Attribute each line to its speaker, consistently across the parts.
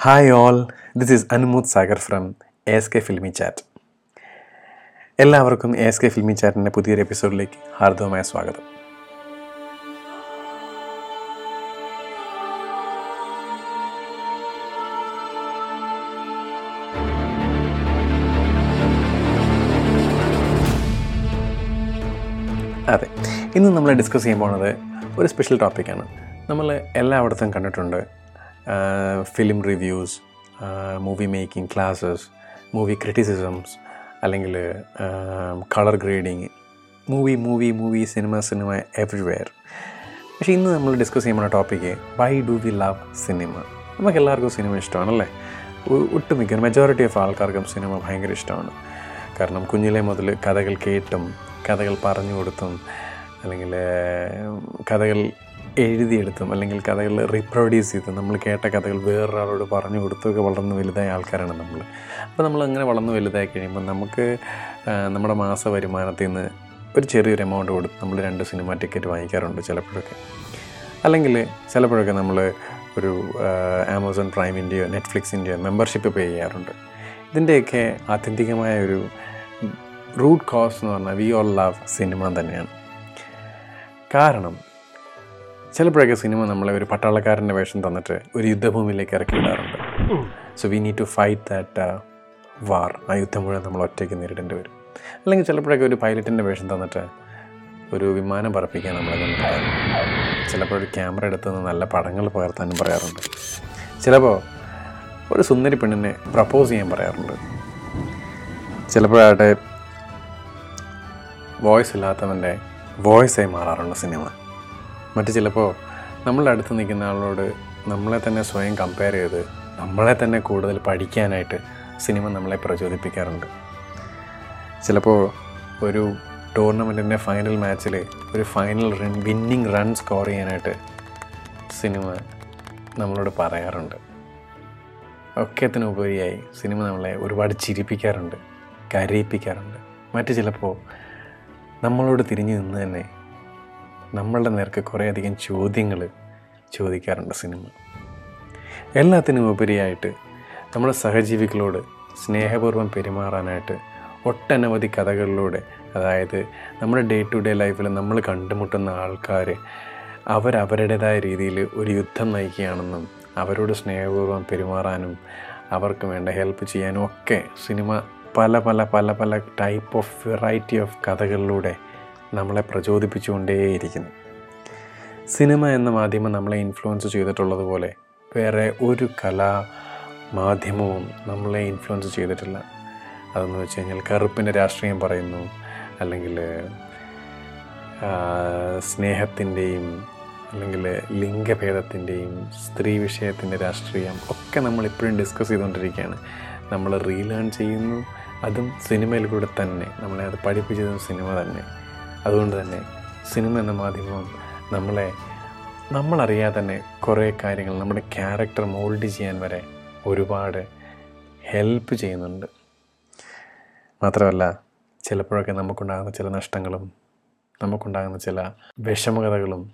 Speaker 1: Hi all this is Anumod Sagar from S K filmy chat എല്ലാവർക്കും S K filmy ചാറ്റിന്റെ പുതിയൊരു എപ്പിസോഡിലേക്ക് ഹാർദവമായ സ്വാഗതം. അതെ ഇന്ന് നമ്മൾ ഡിസ്കസ് ചെയ്യാൻ പോകുന്നത് ഒരു സ്പെഷ്യൽ ടോപ്പിക്കാണ് നമ്മൾ എല്ലായിടത്തും കണ്ടിട്ടുണ്ട് film reviews movie making classes movie criticisms അല്ലെങ്കിൽ colour grading movie movie movie cinema cinema everywhere പക്ഷേ ഇന്ന് നമ്മൾ ഡിസ്കസ് ചെയ്യുന്ന topic why do we love cinema നമുക്ക് എല്ലാവർക്കും സിനിമ ഇഷ്ടമാണല്ലേ ഒട്ടുമിക്ക മെജോറിറ്റി ഓഫ് ആൾക്കാർക്കും സിനിമ ഭയങ്കര ഇഷ്ടമാണ്. കാരണം കുഞ്ഞിലെ മുതൽ കഥകൾ കേട്ടും കഥകൾ പറഞ്ഞു കൊടുത്തും അല്ലെങ്കിൽ കഥകൾ എഴുതിയെടുത്തും അല്ലെങ്കിൽ കഥകൾ റീപ്രൊഡ്യൂസ് ചെയ്തും നമ്മൾ കേട്ട കഥകൾ വേറൊരാളോട് പറഞ്ഞു കൊടുത്തൊക്കെ വളർന്ന് വലുതായ ആൾക്കാരാണ് നമ്മൾ. അപ്പോൾ നമ്മൾ അങ്ങനെ വളർന്ന് വലുതായി കഴിയുമ്പോൾ നമുക്ക് നമ്മുടെ മാസ വരുമാനത്തിൽ നിന്ന് ഒരു ചെറിയൊരു എമൗണ്ട് കൊടുത്ത് നമ്മൾ രണ്ട് സിനിമ ടിക്കറ്റ് വാങ്ങിക്കാറുണ്ട് ചിലപ്പോഴൊക്കെ. അല്ലെങ്കിൽ ചിലപ്പോഴൊക്കെ നമ്മൾ ഒരു ആമസോൺ പ്രൈമിന്റെയോ നെറ്റ്ഫ്ലിക്സിന്റെയോ മെമ്പർഷിപ്പ് പേ ചെയ്യാറുണ്ട്. ഇതിന്റെയൊക്കെ ആത്യന്തികമായ ഒരു റൂട്ട് കോസ് എന്ന് പറഞ്ഞാൽ വി ഓൾ ലവ് സിനിമ തന്നെയാണ്. കാരണം ചിലപ്പോഴൊക്കെ സിനിമ നമ്മളെ ഒരു പട്ടാളക്കാരന്റെ വേഷം തന്നിട്ട് ഒരു യുദ്ധഭൂമിയിലേക്ക് ഇറക്കി വിടാറുണ്ട്. So we need to fight that war ആ യുദ്ധം മുഴുവൻ നമ്മൾ ഒറ്റയ്ക്ക് നേരിടേണ്ടി വരും. അല്ലെങ്കിൽ ചിലപ്പോഴൊക്കെ ഒരു പൈലറ്റിന്റെ വേഷം തന്നിട്ട് ഒരു വിമാനം പറപ്പിക്കാൻ നമ്മളെ കൊണ്ട് ചിലപ്പോൾ ഒരു ക്യാമറ എടുത്ത് നല്ല പടങ്ങൾ പകർത്താനും പറയാറുണ്ട്. ചിലപ്പോൾ ഒരു സുന്ദരി പെണ്ണിനെ പ്രപ്പോസ് ചെയ്യാൻ പറയാറുണ്ട്. ചിലപ്പോഴാട്ടെ വോയിസ് ഇല്ലാത്തവന്റെ വോയിസായി മാറാറുണ്ട് സിനിമ. മറ്റു ചിലപ്പോൾ നമ്മളുടെ അടുത്ത് നിൽക്കുന്ന ആളോട് നമ്മളെ തന്നെ സ്വയം കമ്പയർ ചെയ്ത് നമ്മളെ തന്നെ കൂടുതൽ പഠിക്കാനായിട്ട് സിനിമ നമ്മളെ പ്രചോദിപ്പിക്കാറുണ്ട്. ചിലപ്പോൾ ഒരു ടൂർണമെന്റിന്റെ ഫൈനൽ മാച്ചിൽ ഒരു final run winning run score ചെയ്യാനായിട്ട് സിനിമ നമ്മളോട് പറയാറുണ്ട്. ഒക്കത്തിനുപരിയായി സിനിമ നമ്മളെ ഒരുപാട് ചിരിപ്പിക്കാറുണ്ട് കരയിപ്പിക്കാറുണ്ട്. മറ്റു ചിലപ്പോൾ നമ്മളോട് തിരിഞ്ഞു നിന്ന് തന്നെ നമ്മളുടെ നേർക്ക് കുറേയധികം ചോദ്യങ്ങൾ ചോദിക്കാറുണ്ട് സിനിമ. എല്ലാത്തിനും ഉപരിയായിട്ട് നമ്മുടെ സഹജീവികളോട് സ്നേഹപൂർവം പെരുമാറാനായിട്ട് ഒട്ടനവധി കഥകളിലൂടെ അതായത് നമ്മുടെ ഡേ ടു ഡേ ലൈഫിൽ നമ്മൾ കണ്ടുമുട്ടുന്ന ആൾക്കാർ അവരവരുടേതായ രീതിയിൽ ഒരു യുദ്ധം നയിക്കുകയാണെന്നും അവരോട് സ്നേഹപൂർവം പെരുമാറാനും അവർക്ക് വേണ്ട ഹെൽപ്പ് ചെയ്യാനും ഒക്കെ സിനിമ പല പല പല പല ടൈപ്പ് ഓഫ് വെറൈറ്റി ഓഫ് കഥകളിലൂടെ നമ്മളെ പ്രചോദിപ്പിച്ചുകൊണ്ടേയിരിക്കുന്നു. സിനിമ എന്ന മാധ്യമം നമ്മളെ ഇൻഫ്ലുവൻസ് ചെയ്തിട്ടുള്ളതുപോലെ വേറെ ഒരു കലാ മാധ്യമവും നമ്മളെ ഇൻഫ്ലുവൻസ് ചെയ്തിട്ടില്ല. അതെന്ന് വെച്ച് കഴിഞ്ഞാൽ കറുപ്പിന്റെ രാഷ്ട്രീയം പറയുന്നു അല്ലെങ്കിൽ സ്നേഹത്തിന്റെയും അല്ലെങ്കിൽ ലിംഗഭേദത്തിന്റെയും സ്ത്രീ വിഷയത്തിന്റെ രാഷ്ട്രീയം ഒക്കെ നമ്മൾ ഇപ്പോഴും ഡിസ്കസ് ചെയ്തുകൊണ്ടിരിക്കുകയാണ്. നമ്മൾ റീലേൺ ചെയ്യുന്നു അതും സിനിമയിൽ കൂടെ തന്നെ. നമ്മളെ അത് പഠിപ്പിച്ചതും സിനിമ തന്നെ. അതുകൊണ്ട് തന്നെ സിനിമ എന്ന മാധ്യമം നമ്മളെ നമ്മളറിയാതെ തന്നെ കുറേ കാര്യങ്ങൾ നമ്മുടെ ക്യാരക്ടർ മോൾഡ് ചെയ്യാൻ വരെ ഒരുപാട് ഹെൽപ്പ് ചെയ്യുന്നുണ്ട്. മാത്രമല്ല ചിലപ്പോഴൊക്കെ നമുക്കുണ്ടാകുന്ന ചില നഷ്ടങ്ങളും നമുക്കുണ്ടാകുന്ന ചില വിഷമകഥകളും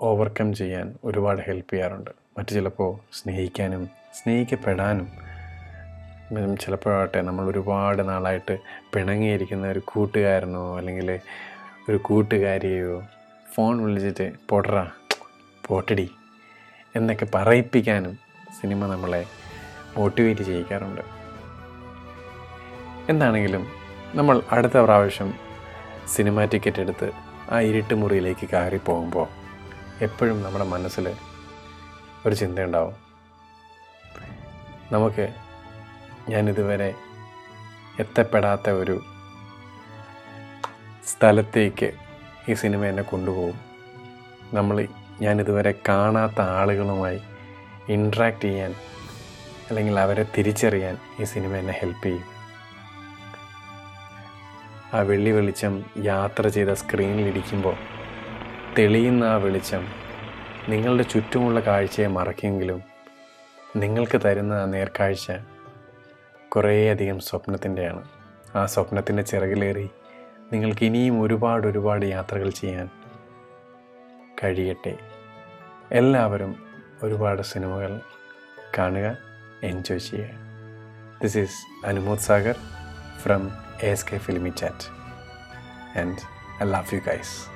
Speaker 1: ഓവർകം ചെയ്യാൻ ഒരുപാട് ഹെൽപ്പ് ചെയ്യാറുണ്ട്. മറ്റു ചിലപ്പോൾ സ്നേഹിക്കാനും സ്നേഹിക്കപ്പെടാനും ഉം, ചിലപ്പോഴാട്ടെ നമ്മൾ ഒരുപാട് നാളായിട്ട് പിണങ്ങിയിരിക്കുന്ന ഒരു കൂട്ടുകാരനോ അല്ലെങ്കിൽ ഒരു കൂട്ടുകാരിയോ ഫോൺ വിളിച്ചിട്ട് പോട്ടറാ പോട്ടടി എന്നൊക്കെ പറയിപ്പിക്കാനും സിനിമ നമ്മളെ മോട്ടിവേറ്റ് ചെയ്യിക്കാറുണ്ട്. എന്താണെങ്കിലും നമ്മൾ അടുത്ത പ്രാവശ്യം സിനിമ ടിക്കറ്റ് എടുത്ത് ആ ഇരുട്ട് മുറിയിലേക്ക് കയറി പോകുമ്പോൾ എപ്പോഴും നമ്മുടെ മനസ്സിൽ ഒരു ചിന്തയുണ്ടാവും. നമുക്ക് ഞാനിതുവരെ എത്തപ്പെടാത്ത ഒരു സ്ഥലത്തേക്ക് ഈ സിനിമ എന്നെ കൊണ്ടുപോകും. നമ്മൾ ഞാനിതുവരെ കാണാത്ത ആളുകളുമായി ഇൻട്രാക്റ്റ് ചെയ്യാൻ അല്ലെങ്കിൽ അവരെ തിരിച്ചറിയാൻ ഈ സിനിമ എന്നെ ഹെൽപ്പ് ചെയ്യും. ആ വെള്ളി വെളിച്ചം യാത്ര ചെയ്ത സ്ക്രീനിലിരിക്കുമ്പോൾ തെളിയുന്ന ആ വെളിച്ചം നിങ്ങളുടെ ചുറ്റുമുള്ള കാഴ്ചയെ മറക്കെങ്കിലും നിങ്ങൾക്ക് തരുന്ന ആ നേർക്കാഴ്ച കുറേയധികം സ്വപ്നത്തിന്റെയാണ്. ആ സ്വപ്നത്തിന്റെ ചിറകിലേറി നിങ്ങൾക്ക് ഇനിയും ഒരുപാട് ഒരുപാട് യാത്രകൾ ചെയ്യാൻ കഴിയട്ടെ. എല്ലാവരും ഒരുപാട് സിനിമകൾ കാണുക എൻജോയ് ചെയ്യുക. This is Anumod Sagar from S K filmy chat and I love you guys